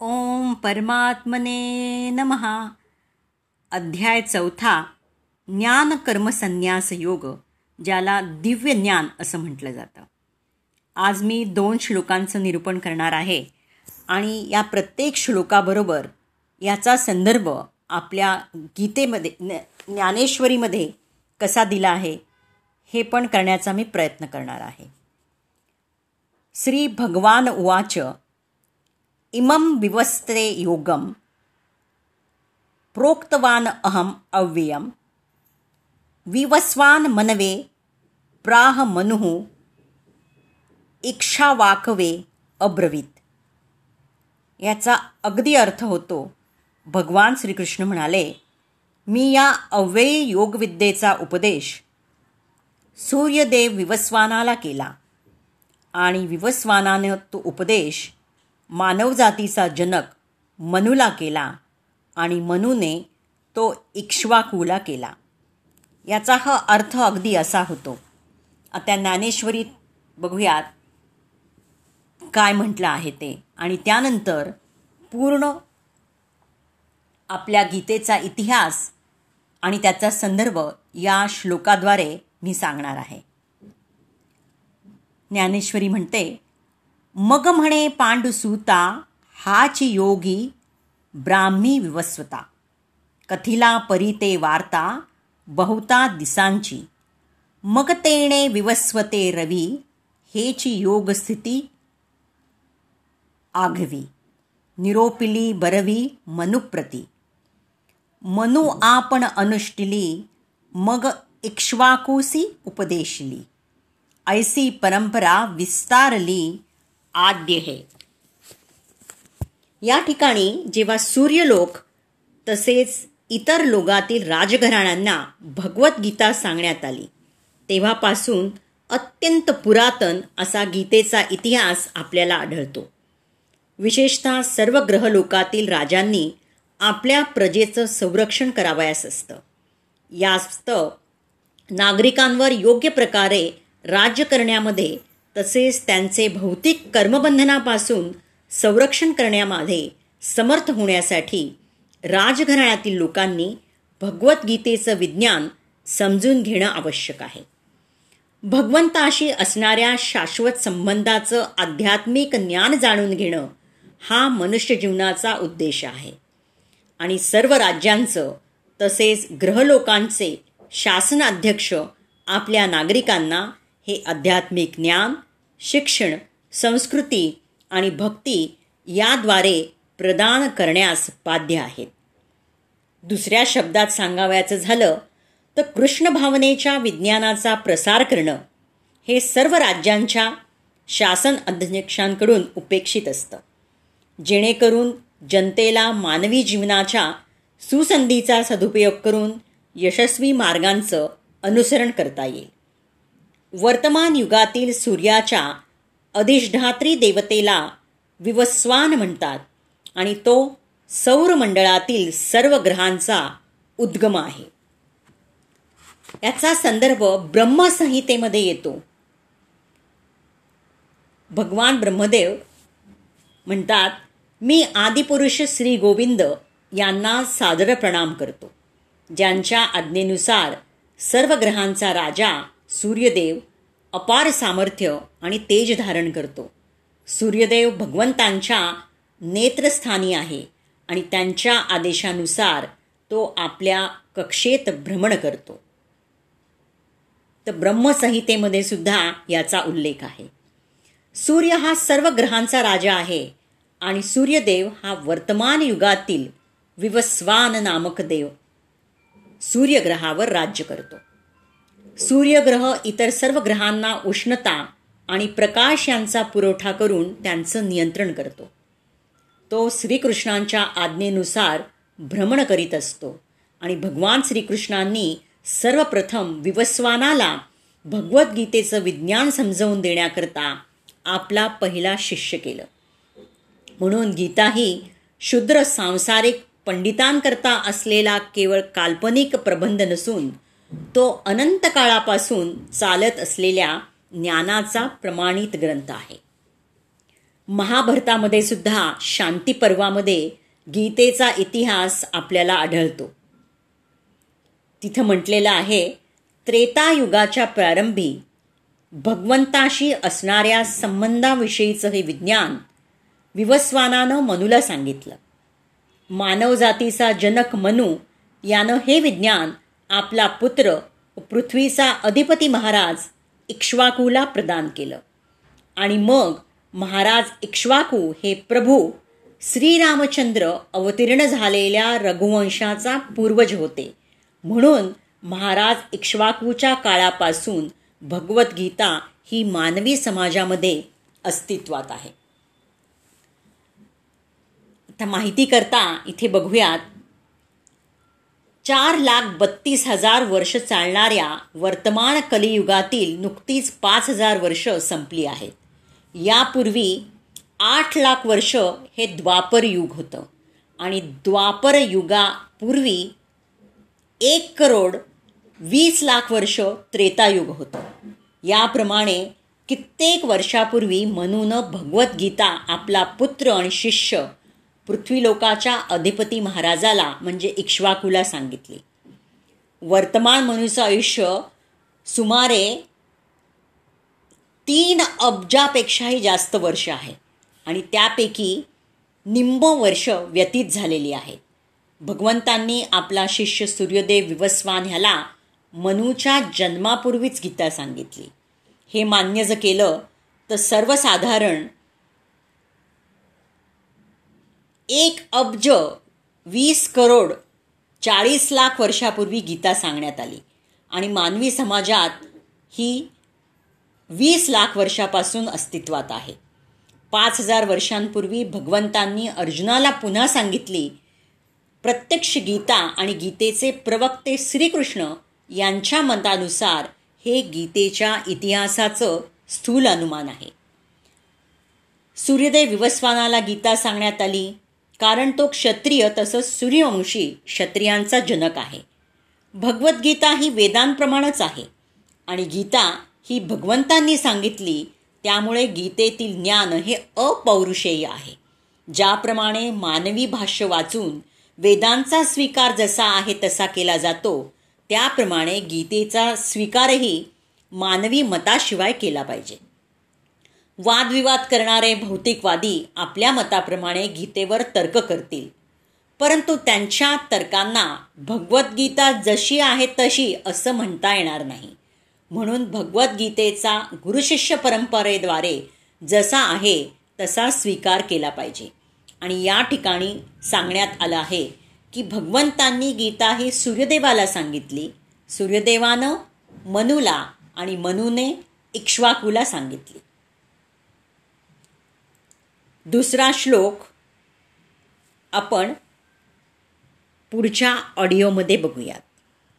ओम परमात्मने नमहा अध्याय चौथा ज्ञान कर्मसन्यास योग ज्याला दिव्य ज्ञान असं म्हटलं जातं. आज मी दोन श्लोकांचं निरूपण करणार आहे आणि या प्रत्येक श्लोकाबरोबर याचा संदर्भ आपल्या गीतेमध्ये ज्ञानेश्वरीमध्ये कसा दिला आहे हे पण करण्याचा मी प्रयत्न करणार आहे. श्री भगवान उवाच इमं विवस्त्रे योगं। प्रोक्तवान् अहम् अव्ययं विवस्वान मनवे प्राह मनुः इक्षावाकवे अब्रवीत। याचा अगदी अर्थ होतो भगवान श्रीकृष्ण म्हणाले मी या अव्ययी योगविद्येचा उपदेश सूर्यदेव विवस्वानाला केला आणि विवस्वानानं तो उपदेश मानवजातीचा जनक मनूला केला आणि मनूने तो इक्ष्वाकूला केला. याचा हा अर्थ अगदी असा होतो. आता ज्ञानेश्वरीत बघूयात काय म्हटलं आहे ते. आणि त्यानंतर पूर्ण आपल्या गीतेचा इतिहास आणि त्याचा संदर्भ या श्लोकाद्वारे मी सांगणार आहे. ज्ञानेश्वरी म्हणते मग म्हणे पांडुसूता हाच योगी ब्राह्मी विवस्वता. कथिला परिते वार्ता बहुता दिसांची. मग तेणे विवस्वते रवी हेची योगस्थिती आघवी. निरोपिली बरवी मनुप्रती. मनु आपण अनुष्टिली मग इक्ष्वाकुसी उपदेशली. ऐसी परंपरा विस्तारली आद्य है. या ठिकाणी जेव्हा सूर्यलोक तसेच इतर लोकातील राजघराण्यांना भगवद्गीता सांगण्यात आली तेव्हापासून अत्यंत पुरातन असा गीतेचा इतिहास आपल्याला आढळतो. विशेषतः सर्व ग्रहलोकातील राजांनी आपल्या प्रजेचं संरक्षण करावयास असतं. यास्त नागरिकांवर योग्य प्रकारे राज्य करण्यामध्ये तसेच त्यांचे भौतिक कर्मबंधनापासून संरक्षण करण्यामध्ये समर्थ होण्यासाठी राजघराण्यातील लोकांनी भगवद्गीतेचं विज्ञान समजून घेणं आवश्यक आहे. भगवंताशी असणाऱ्या शाश्वत संबंधाचं आध्यात्मिक ज्ञान जाणून घेणं हा मनुष्य जीवनाचा उद्देश आहे. आणि सर्व राज्यांचं तसेच ग्रहलोकांचे शासनाध्यक्ष आपल्या नागरिकांना हे आध्यात्मिक ज्ञान शिक्षण संस्कृती आणि भक्ती याद्वारे प्रदान करण्यास बाध्य आहेत. दुसऱ्या शब्दात सांगावयाचं झालं तर कृष्ण भावनेच्या विज्ञानाचा प्रसार करणं हे सर्व राज्यांच्या शासन अध्यक्षांकडून उपेक्षित असतं. जेणेकरून जनतेला मानवी जीवनाच्या सुसंधीचा सदुपयोग करून यशस्वी मार्गांचं अनुसरण करता येईल. वर्तमान युगातील सूर्याच्या अधिष्ठात्री देवतेला विवस्वान म्हणतात आणि तो सौरमंडळातील सर्व ग्रहांचा उद्गम आहे. याचा संदर्भ ब्रह्मसंहितेमध्ये येतो. भगवान ब्रह्मदेव म्हणतात मी आदिपुरुष श्री गोविंद यांना सादर प्रणाम करतो. ज्यांच्या आज्ञेनुसार सर्व ग्रहांचा राजा सूर्यदेव अपार सामर्थ्य आणि तेज धारण करतो. सूर्यदेव भगवंतांच्या नेत्रस्थानी आहे आणि त्यांच्या आदेशानुसार तो आपल्या कक्षेत भ्रमण करतो. तर ब्रह्मसंहितेमध्ये सुद्धा याचा उल्लेख आहे. सूर्य हा सर्व ग्रहांचा राजा आहे आणि सूर्यदेव हा वर्तमान युगातील विवस्वान नामक देव सूर्यग्रहावर राज्य करतो. सूर्यग्रह इतर सर्व ग्रहांना उष्णता आणि प्रकाश यांचा पुरवठा करून त्यांचं नियंत्रण करतो. तो श्रीकृष्णांच्या आज्ञेनुसार भ्रमण करीत असतो आणि भगवान श्रीकृष्णांनी सर्वप्रथम विवस्वानाला भगवद्गीतेचं विज्ञान समजवून देण्याकरता आपला पहिला शिष्य केलं. म्हणून गीता ही शुद्र सांसारिक पंडितांकरता असलेला केवळ काल्पनिक प्रबंध नसून तो अनंत काळापासून चालत असलेल्या ज्ञानाचा प्रमाणित ग्रंथ आहे. महाभारतामध्ये सुद्धा शांती पर्वामध्ये गीतेचा इतिहास आपल्याला आढळतो. तिथं म्हटलेलं आहे त्रेतायुगाच्या प्रारंभी भगवंताशी असणाऱ्या संबंधाविषयीचं हे विज्ञान विवस्वानानं मनूला सांगितलं. मानवजातीचा जनक मनू यानं हे विज्ञान आपला पुत्र पृथ्वीचा अधिपती महाराज इक्ष्वाकूला प्रदान केलं. आणि मग महाराज इक्ष्वाकू हे प्रभू श्रीरामचंद्र अवतीर्ण झालेल्या रघुवंशाचा पूर्वज होते. म्हणून महाराज इक्ष्वाकूच्या काळापासून भगवद्गीता ही मानवी समाजामध्ये अस्तित्वात आहे. आता माहिती करता इथे बघूयात चार लाख बत्तीस हजार वर्ष चालणाऱ्या वर्तमान कलियुगातील नुकतीच पाच हजार वर्ष संपली आहेत. यापूर्वी आठ लाख वर्ष हे द्वापर युग होतं आणि द्वापर युगापूर्वी एक करोड वीस लाख वर्ष त्रेतायुग होतं. याप्रमाणे कित्येक वर्षापूर्वी मनून भगवद्गीता आपला पुत्र आणि शिष्य पृथ्वीलोकाच्या अधिपती महाराजाला म्हणजे इक्ष्वाकूला सांगितली. वर्तमान मनुष्य आयुष्य सुमारे तीन अब्जापेक्षाही जास्त वर्ष आहे. आणि त्यापैकी निंब वर्ष व्यतीत झालेली आहेत भगवंतांनी आपला शिष्य सूर्यदेव विवस्वान ह्याला मनूच्या जन्मापूर्वीच गीता सांगितली. हे मान्य जर केलं तर सर्वसाधारण एक अब्ज वीस करोड चाळीस लाख वर्षापूर्वी गीता सांगण्यात आली. आणि मानवी समाजात ही वीस लाख वर्षापासून अस्तित्वात आहे. पाच हजार वर्षांपूर्वी भगवंतांनी अर्जुनाला पुन्हा सांगितली प्रत्यक्ष गीता आणि गीतेचे प्रवक्ते श्रीकृष्ण यांच्या मतानुसार हे गीतेच्या इतिहासाचं स्थूल अनुमान आहे. सूर्यदेव विवस्वानाला गीता सांगण्यात आली कारण तो क्षत्रिय तसंच सूर्यवंशी क्षत्रियांचा जनक आहे. भगवद्गीता ही वेदांप्रमाणेच आहे आणि गीता ही भगवंतांनी सांगितली त्यामुळे गीतेतील ज्ञान हे अपौरुषेय आहे. ज्याप्रमाणे मानवी भाष्य वाचून वेदांचा स्वीकार जसा आहे तसा केला जातो त्याप्रमाणे गीतेचा स्वीकारही मानवी मताशिवाय केला पाहिजे. वादविवाद करणारे भौतिकवादी आपल्या मताप्रमाणे गीतेवर तर्क करतील. परंतु त्यांच्या तर्कांना भगवद्गीता जशी आहे तशी असं म्हणता येणार नाही. म्हणून भगवद्गीतेचा गुरुशिष्य परंपरेद्वारे जसा आहे तसा स्वीकार केला पाहिजे. आणि या ठिकाणी सांगण्यात आलं आहे की भगवंतांनी गीता ही सूर्यदेवाला सांगितली. सूर्यदेवानं मनूला आणि मनूने इक्ष्वाकूला सांगितली. दुसरा श्लोक आपण पुढच्या ऑडिओमध्ये बघूयात.